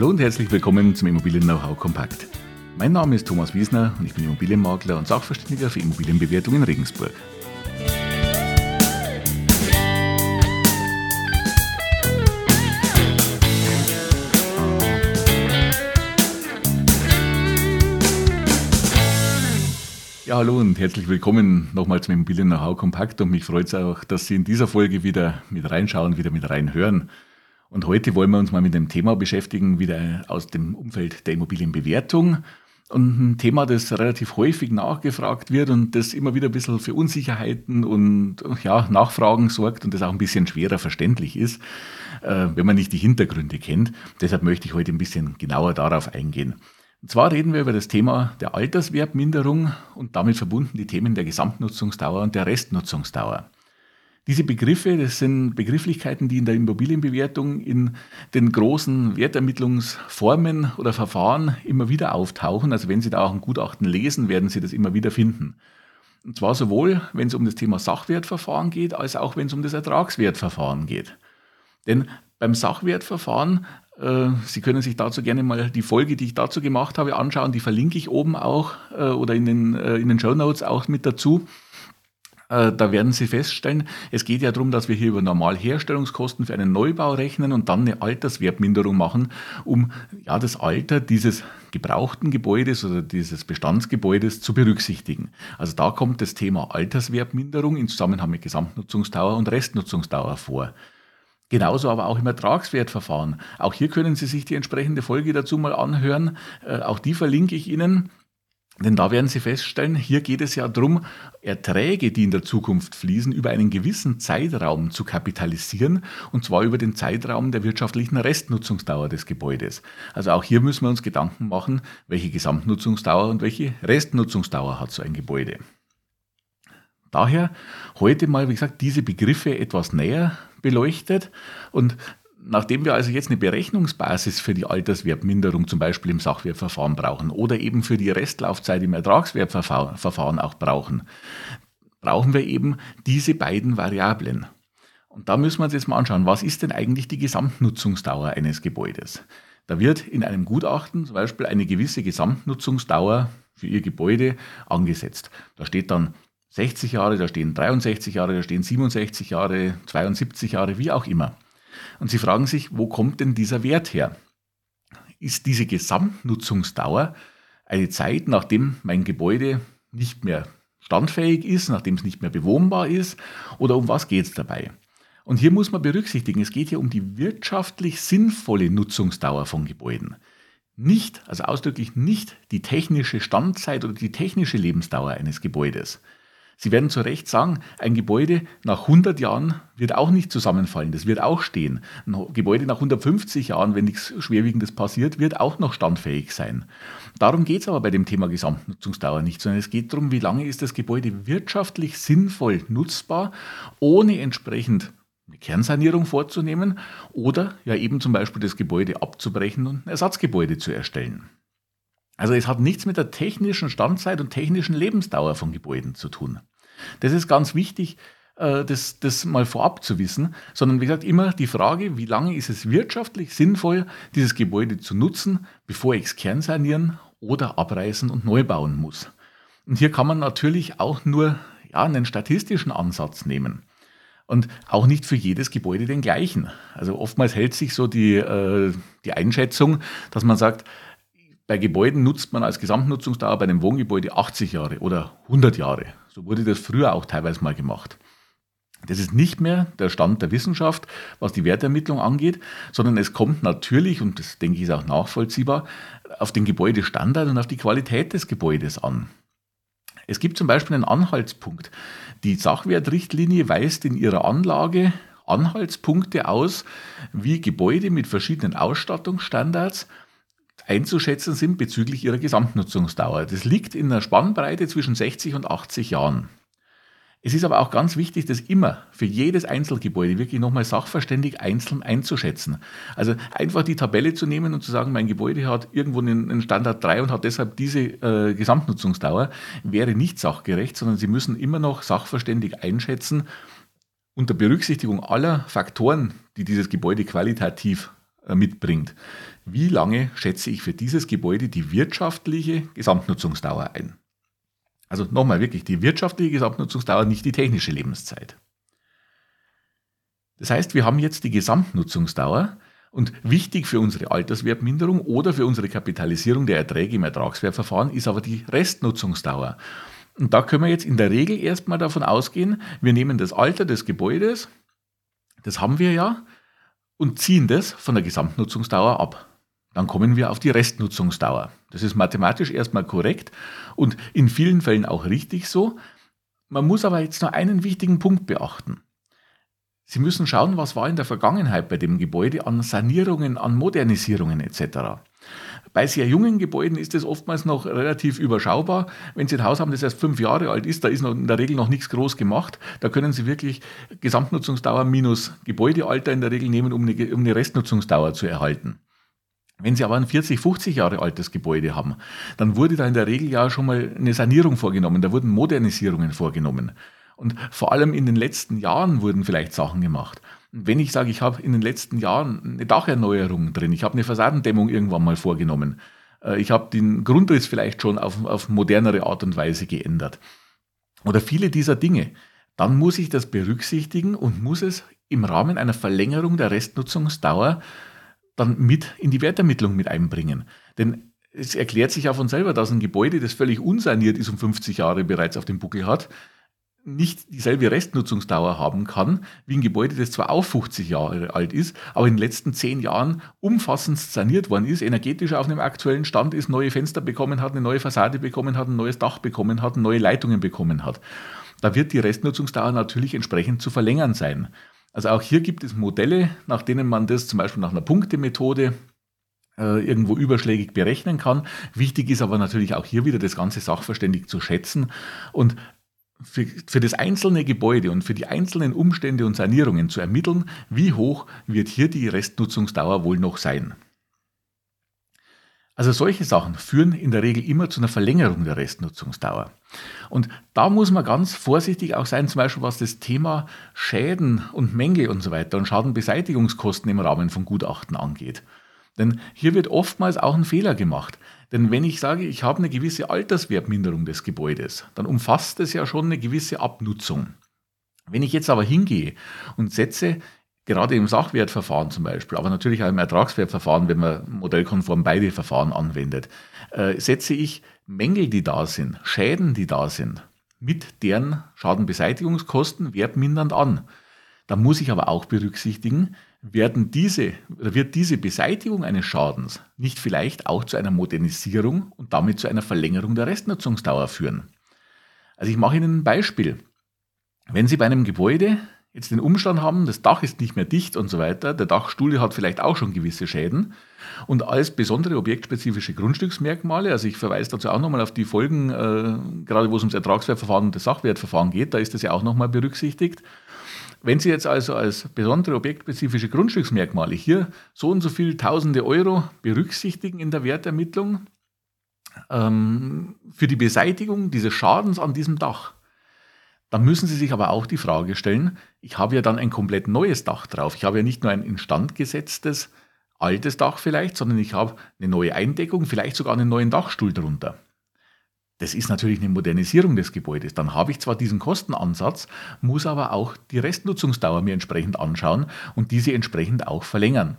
Hallo und herzlich willkommen zum Immobilien Know-how Kompakt. Mein Name ist Thomas Wiesner und ich bin Immobilienmakler und Sachverständiger für Immobilienbewertung in Regensburg. Ja, hallo und herzlich willkommen nochmal zum Immobilien Know-how Kompakt und mich freut es auch, dass Sie in dieser Folge wieder mit reinschauen, wieder mit reinhören. Und heute wollen wir uns mal mit dem Thema beschäftigen, wieder aus dem Umfeld der Immobilienbewertung. Und ein Thema, das relativ häufig nachgefragt wird und das immer wieder ein bisschen für Unsicherheiten und ja, Nachfragen sorgt und das auch ein bisschen schwerer verständlich ist, äh, wenn man nicht die Hintergründe kennt. Deshalb möchte ich heute ein bisschen genauer darauf eingehen. Und zwar reden wir über das Thema der Alterswertminderung und damit verbunden die Themen der Gesamtnutzungsdauer und der Restnutzungsdauer. Diese Begriffe, das sind Begrifflichkeiten, die in der Immobilienbewertung in den großen Wertermittlungsformen oder Verfahren immer wieder auftauchen. Also wenn Sie da auch ein Gutachten lesen, werden Sie das immer wieder finden. Und zwar sowohl, wenn es um das Thema Sachwertverfahren geht, als auch wenn es um das Ertragswertverfahren geht. Denn beim Sachwertverfahren, äh, Sie können sich dazu gerne mal die Folge, die ich dazu gemacht habe, anschauen. Die verlinke ich oben auch äh, oder in den, äh, in den Show Notes auch mit dazu. Äh, da werden Sie feststellen, es geht ja darum, dass wir hier über Normalherstellungskosten für einen Neubau rechnen und dann eine Alterswertminderung machen, um ja, das Alter dieses gebrauchten Gebäudes oder dieses Bestandsgebäudes zu berücksichtigen. Also da kommt das Thema Alterswertminderung in Zusammenhang mit Gesamtnutzungsdauer und Restnutzungsdauer vor. Genauso aber auch im Ertragswertverfahren. Auch hier können Sie sich die entsprechende Folge dazu mal anhören. Äh, auch die verlinke ich Ihnen. Denn da werden Sie feststellen, hier geht es ja darum, Erträge, die in der Zukunft fließen, über einen gewissen Zeitraum zu kapitalisieren, und zwar über den Zeitraum der wirtschaftlichen Restnutzungsdauer des Gebäudes. Also auch hier müssen wir uns Gedanken machen, welche Gesamtnutzungsdauer und welche Restnutzungsdauer hat so ein Gebäude. Daher heute mal, wie gesagt, diese Begriffe etwas näher beleuchtet und Nachdem wir also jetzt eine Berechnungsbasis für die Alterswertminderung zum Beispiel im Sachwertverfahren brauchen oder eben für die Restlaufzeit im Ertragswertverfahren auch brauchen, brauchen wir eben diese beiden Variablen. Und da müssen wir uns jetzt mal anschauen, was ist denn eigentlich die Gesamtnutzungsdauer eines Gebäudes? Da wird in einem Gutachten zum Beispiel eine gewisse Gesamtnutzungsdauer für Ihr Gebäude angesetzt. Da steht dann 60 Jahre, da stehen 63 Jahre, da stehen 67 Jahre, 72 Jahre, wie auch immer. Und Sie fragen sich, wo kommt denn dieser Wert her? Ist diese Gesamtnutzungsdauer eine Zeit, nachdem mein Gebäude nicht mehr standfähig ist, nachdem es nicht mehr bewohnbar ist? Oder um was geht es dabei? Und hier muss man berücksichtigen, es geht hier um die wirtschaftlich sinnvolle Nutzungsdauer von Gebäuden. Nicht, also ausdrücklich nicht die technische Standzeit oder die technische Lebensdauer eines Gebäudes. Sie werden zu Recht sagen, ein Gebäude nach 100 Jahren wird auch nicht zusammenfallen, das wird auch stehen. Ein Gebäude nach 150 Jahren, wenn nichts Schwerwiegendes passiert, wird auch noch standfähig sein. Darum geht es aber bei dem Thema Gesamtnutzungsdauer nicht, sondern es geht darum, wie lange ist das Gebäude wirtschaftlich sinnvoll nutzbar, ohne entsprechend eine Kernsanierung vorzunehmen oder ja eben zum Beispiel das Gebäude abzubrechen und ein Ersatzgebäude zu erstellen. Also es hat nichts mit der technischen Standzeit und technischen Lebensdauer von Gebäuden zu tun. Das ist ganz wichtig, äh, das, das mal vorab zu wissen, sondern wie gesagt immer die Frage, wie lange ist es wirtschaftlich sinnvoll, dieses Gebäude zu nutzen, bevor ich es kernsanieren oder abreißen und neu bauen muss. Und hier kann man natürlich auch nur ja, einen statistischen Ansatz nehmen. Und auch nicht für jedes Gebäude den gleichen. Also oftmals hält sich so die, äh, die Einschätzung, dass man sagt, bei Gebäuden nutzt man als Gesamtnutzungsdauer bei einem Wohngebäude 80 Jahre oder 100 Jahre. So wurde das früher auch teilweise mal gemacht. Das ist nicht mehr der Stand der Wissenschaft, was die Wertermittlung angeht, sondern es kommt natürlich, und das denke ich ist auch nachvollziehbar, auf den Gebäudestandard und auf die Qualität des Gebäudes an. Es gibt zum Beispiel einen Anhaltspunkt. Die Sachwertrichtlinie weist in ihrer Anlage Anhaltspunkte aus, wie Gebäude mit verschiedenen Ausstattungsstandards einzuschätzen sind bezüglich ihrer Gesamtnutzungsdauer. Das liegt in einer Spannbreite zwischen 60 und 80 Jahren. Es ist aber auch ganz wichtig, das immer für jedes Einzelgebäude wirklich nochmal sachverständig einzeln einzuschätzen. Also einfach die Tabelle zu nehmen und zu sagen, mein Gebäude hat irgendwo einen Standard 3 und hat deshalb diese äh, Gesamtnutzungsdauer, wäre nicht sachgerecht, sondern Sie müssen immer noch sachverständig einschätzen, unter Berücksichtigung aller Faktoren, die dieses Gebäude qualitativ mitbringt. Wie lange schätze ich für dieses Gebäude die wirtschaftliche Gesamtnutzungsdauer ein? Also nochmal wirklich die wirtschaftliche Gesamtnutzungsdauer, nicht die technische Lebenszeit. Das heißt, wir haben jetzt die Gesamtnutzungsdauer und wichtig für unsere Alterswertminderung oder für unsere Kapitalisierung der Erträge im Ertragswertverfahren ist aber die Restnutzungsdauer. Und da können wir jetzt in der Regel erstmal davon ausgehen, wir nehmen das Alter des Gebäudes, das haben wir ja, und ziehen das von der Gesamtnutzungsdauer ab. Dann kommen wir auf die Restnutzungsdauer. Das ist mathematisch erstmal korrekt und in vielen Fällen auch richtig so. Man muss aber jetzt noch einen wichtigen Punkt beachten. Sie müssen schauen, was war in der Vergangenheit bei dem Gebäude an Sanierungen, an Modernisierungen etc. Bei sehr jungen Gebäuden ist es oftmals noch relativ überschaubar. Wenn Sie ein Haus haben, das erst fünf Jahre alt ist, da ist in der Regel noch nichts groß gemacht. Da können Sie wirklich Gesamtnutzungsdauer minus Gebäudealter in der Regel nehmen, um eine, um eine Restnutzungsdauer zu erhalten. Wenn Sie aber ein 40, 50 Jahre altes Gebäude haben, dann wurde da in der Regel ja schon mal eine Sanierung vorgenommen, da wurden Modernisierungen vorgenommen. Und vor allem in den letzten Jahren wurden vielleicht Sachen gemacht. Wenn ich sage, ich habe in den letzten Jahren eine Dacherneuerung drin, ich habe eine Fassadendämmung irgendwann mal vorgenommen, äh, ich habe den Grundriss vielleicht schon auf, auf modernere Art und Weise geändert oder viele dieser Dinge, dann muss ich das berücksichtigen und muss es im Rahmen einer Verlängerung der Restnutzungsdauer dann mit in die Wertermittlung mit einbringen. Denn es erklärt sich ja von selber, dass ein Gebäude, das völlig unsaniert ist und 50 Jahre bereits auf dem Buckel hat, nicht dieselbe Restnutzungsdauer haben kann, wie ein Gebäude, das zwar auch 50 Jahre alt ist, aber in den letzten 10 Jahren umfassend saniert worden ist, energetisch auf einem aktuellen Stand ist, neue Fenster bekommen hat, eine neue Fassade bekommen hat, ein neues Dach bekommen hat, neue Leitungen bekommen hat. Da wird die Restnutzungsdauer natürlich entsprechend zu verlängern sein. Also auch hier gibt es Modelle, nach denen man das zum Beispiel nach einer Punktemethode äh, irgendwo überschlägig berechnen kann. Wichtig ist aber natürlich auch hier wieder das ganze sachverständig zu schätzen und für, für das einzelne Gebäude und für die einzelnen Umstände und Sanierungen zu ermitteln, wie hoch wird hier die Restnutzungsdauer wohl noch sein. Also solche Sachen führen in der Regel immer zu einer Verlängerung der Restnutzungsdauer. Und da muss man ganz vorsichtig auch sein, zum Beispiel was das Thema Schäden und Mängel und so weiter und Schadenbeseitigungskosten im Rahmen von Gutachten angeht. Denn hier wird oftmals auch ein Fehler gemacht. Denn wenn ich sage, ich habe eine gewisse Alterswertminderung des Gebäudes, dann umfasst es ja schon eine gewisse Abnutzung. Wenn ich jetzt aber hingehe und setze, gerade im Sachwertverfahren zum Beispiel, aber natürlich auch im Ertragswertverfahren, wenn man modellkonform beide Verfahren anwendet, äh, setze ich Mängel, die da sind, Schäden, die da sind, mit deren Schadenbeseitigungskosten wertmindernd an. Da muss ich aber auch berücksichtigen, werden diese, wird diese Beseitigung eines Schadens nicht vielleicht auch zu einer Modernisierung und damit zu einer Verlängerung der Restnutzungsdauer führen. Also ich mache Ihnen ein Beispiel. Wenn Sie bei einem Gebäude jetzt den Umstand haben, das Dach ist nicht mehr dicht und so weiter, der Dachstuhl hat vielleicht auch schon gewisse Schäden und als besondere objektspezifische Grundstücksmerkmale, also ich verweise dazu auch nochmal auf die Folgen, äh, gerade wo es ums Ertragswertverfahren und das Sachwertverfahren geht, da ist das ja auch nochmal berücksichtigt. Wenn Sie jetzt also als besondere objektspezifische Grundstücksmerkmale hier so und so viele tausende Euro berücksichtigen in der Wertermittlung ähm, für die Beseitigung dieses Schadens an diesem Dach, dann müssen Sie sich aber auch die Frage stellen, ich habe ja dann ein komplett neues Dach drauf. Ich habe ja nicht nur ein instand gesetztes altes Dach vielleicht, sondern ich habe eine neue Eindeckung, vielleicht sogar einen neuen Dachstuhl drunter. Das ist natürlich eine Modernisierung des Gebäudes. Dann habe ich zwar diesen Kostenansatz, muss aber auch die Restnutzungsdauer mir entsprechend anschauen und diese entsprechend auch verlängern.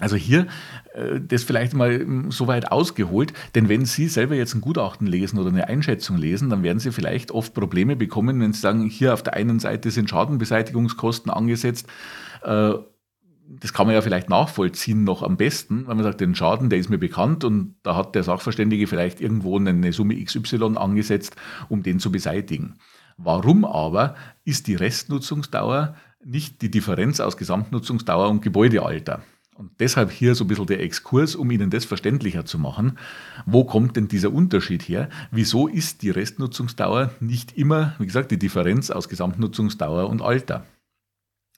Also hier äh, das vielleicht mal hm, so weit ausgeholt, denn wenn Sie selber jetzt ein Gutachten lesen oder eine Einschätzung lesen, dann werden Sie vielleicht oft Probleme bekommen, wenn Sie sagen, hier auf der einen Seite sind Schadenbeseitigungskosten angesetzt äh, das kann man ja vielleicht nachvollziehen noch am besten, wenn man sagt, den Schaden, der ist mir bekannt und da hat der Sachverständige vielleicht irgendwo eine Summe XY angesetzt, um den zu beseitigen. Warum aber ist die Restnutzungsdauer nicht die Differenz aus Gesamtnutzungsdauer und Gebäudealter? Und deshalb hier so ein bisschen der Exkurs, um Ihnen das verständlicher zu machen. Wo kommt denn dieser Unterschied her? Wieso ist die Restnutzungsdauer nicht immer, wie gesagt, die Differenz aus Gesamtnutzungsdauer und Alter?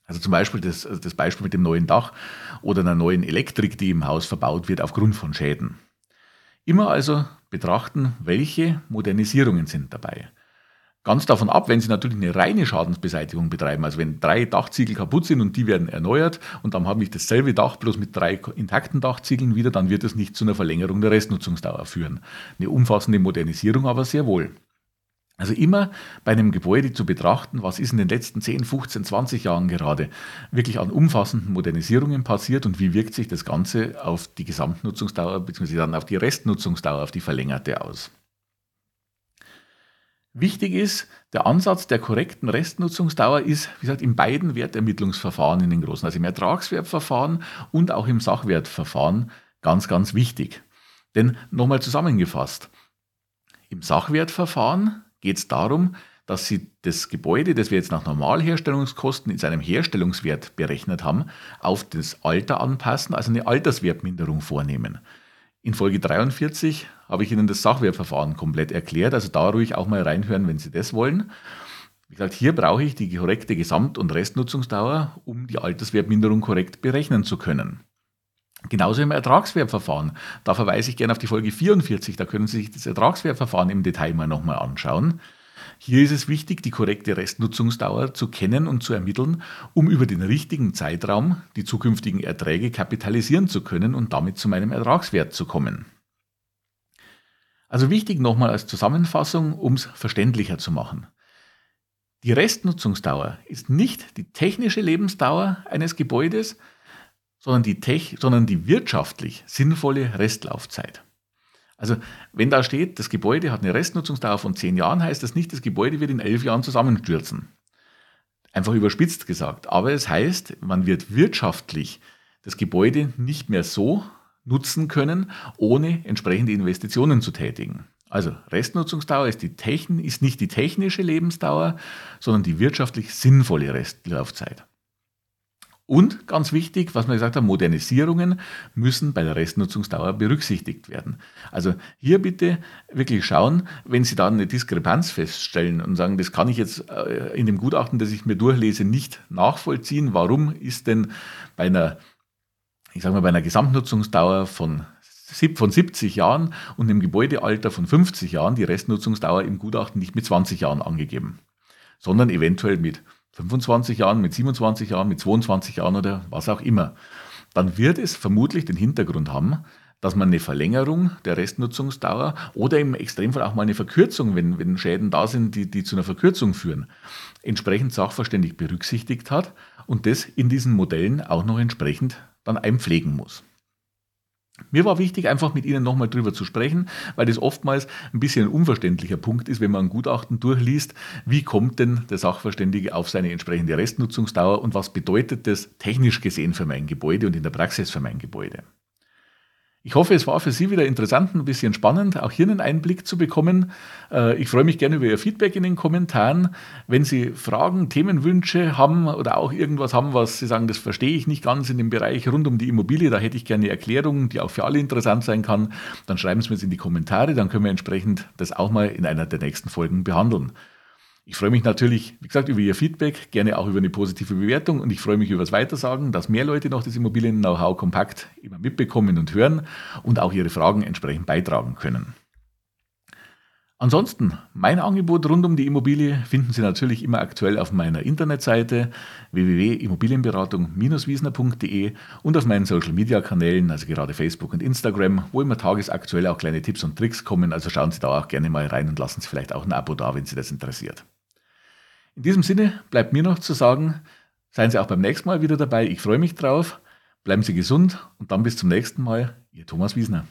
Also zum Beispiel das, das Beispiel mit dem neuen Dach oder einer neuen Elektrik, die im Haus verbaut wird aufgrund von Schäden. Immer also betrachten, welche Modernisierungen sind dabei. Ganz davon ab, wenn Sie natürlich eine reine Schadensbeseitigung betreiben, also wenn drei Dachziegel kaputt sind und die werden erneuert und dann habe ich dasselbe Dach bloß mit drei intakten Dachziegeln wieder, dann wird es nicht zu einer Verlängerung der Restnutzungsdauer führen. Eine umfassende Modernisierung aber sehr wohl. Also immer bei einem Gebäude zu betrachten, was ist in den letzten 10, 15, 20 Jahren gerade wirklich an umfassenden Modernisierungen passiert und wie wirkt sich das Ganze auf die Gesamtnutzungsdauer bzw. dann auf die Restnutzungsdauer, auf die verlängerte aus. Wichtig ist, der Ansatz der korrekten Restnutzungsdauer ist, wie gesagt, in beiden Wertermittlungsverfahren in den großen, also im Ertragswertverfahren und auch im Sachwertverfahren ganz, ganz wichtig. Denn nochmal zusammengefasst, im Sachwertverfahren geht es darum, dass Sie das Gebäude, das wir jetzt nach Normalherstellungskosten in seinem Herstellungswert berechnet haben, auf das Alter anpassen, also eine Alterswertminderung vornehmen. In Folge 43 habe ich Ihnen das Sachwertverfahren komplett erklärt, also da ruhig auch mal reinhören, wenn Sie das wollen. Wie gesagt, hier brauche ich die korrekte Gesamt- und Restnutzungsdauer, um die Alterswertminderung korrekt berechnen zu können. Genauso im Ertragswertverfahren. Da verweise ich gerne auf die Folge 44, da können Sie sich das Ertragswertverfahren im Detail mal nochmal anschauen. Hier ist es wichtig, die korrekte Restnutzungsdauer zu kennen und zu ermitteln, um über den richtigen Zeitraum die zukünftigen Erträge kapitalisieren zu können und damit zu meinem Ertragswert zu kommen. Also wichtig nochmal als Zusammenfassung, um es verständlicher zu machen. Die Restnutzungsdauer ist nicht die technische Lebensdauer eines Gebäudes, sondern die, Tech, sondern die wirtschaftlich sinnvolle Restlaufzeit. Also wenn da steht, das Gebäude hat eine Restnutzungsdauer von zehn Jahren, heißt das nicht, das Gebäude wird in elf Jahren zusammenstürzen. Einfach überspitzt gesagt. Aber es heißt, man wird wirtschaftlich das Gebäude nicht mehr so nutzen können, ohne entsprechende Investitionen zu tätigen. Also Restnutzungsdauer ist, die Techn ist nicht die technische Lebensdauer, sondern die wirtschaftlich sinnvolle Restlaufzeit. Und ganz wichtig, was wir gesagt haben, Modernisierungen müssen bei der Restnutzungsdauer berücksichtigt werden. Also hier bitte wirklich schauen, wenn Sie da eine Diskrepanz feststellen und sagen, das kann ich jetzt äh, in dem Gutachten, das ich mir durchlese, nicht nachvollziehen. Warum ist denn bei einer, ich sage mal, bei einer Gesamtnutzungsdauer von von 70 Jahren und einem Gebäudealter von 50 Jahren die Restnutzungsdauer im Gutachten nicht mit 20 Jahren angegeben, sondern eventuell mit 25 Jahren, mit 27 Jahren, mit 22 Jahren oder was auch immer, dann wird es vermutlich den Hintergrund haben, dass man eine Verlängerung der Restnutzungsdauer oder im Extremfall auch mal eine Verkürzung, wenn, wenn Schäden da sind, die, die zu einer Verkürzung führen, entsprechend sachverständig berücksichtigt hat und das in diesen Modellen auch noch entsprechend dann einpflegen muss. Mir war wichtig, einfach mit Ihnen nochmal drüber zu sprechen, weil das oftmals ein bisschen ein unverständlicher Punkt ist, wenn man ein Gutachten durchliest. Wie kommt denn der Sachverständige auf seine entsprechende Restnutzungsdauer und was bedeutet das technisch gesehen für mein Gebäude und in der Praxis für mein Gebäude? Ich hoffe, es war für Sie wieder interessant, ein bisschen spannend, auch hier einen Einblick zu bekommen. Äh, ich freue mich gerne über Ihr Feedback in den Kommentaren. Wenn Sie Fragen, Themenwünsche haben oder auch irgendwas haben, was Sie sagen, das verstehe ich nicht ganz in dem Bereich rund um die Immobilie, da hätte ich gerne eine Erklärung, die auch für alle interessant sein kann, dann schreiben Sie mir es in die Kommentare, dann können wir entsprechend das auch mal in einer der nächsten Folgen behandeln. Ich freue mich natürlich, wie gesagt, über Ihr Feedback, gerne auch über eine positive Bewertung und ich freue mich über das Weitersagen, dass mehr Leute noch das Immobilien-Know-how kompakt immer mitbekommen und hören und auch ihre Fragen entsprechend beitragen können. Ansonsten, mein Angebot rund um die Immobilie finden Sie natürlich immer aktuell auf meiner Internetseite www.immobilienberatung-wiesner.de und auf meinen Social Media Kanälen, also gerade Facebook und Instagram, wo immer tagesaktuell auch kleine Tipps und Tricks kommen. Also schauen Sie da auch gerne mal rein und lassen Sie vielleicht auch ein Abo da, wenn Sie das interessiert. In diesem Sinne bleibt mir noch zu sagen, seien Sie auch beim nächsten Mal wieder dabei. Ich freue mich drauf. Bleiben Sie gesund und dann bis zum nächsten Mal. Ihr Thomas Wiesner.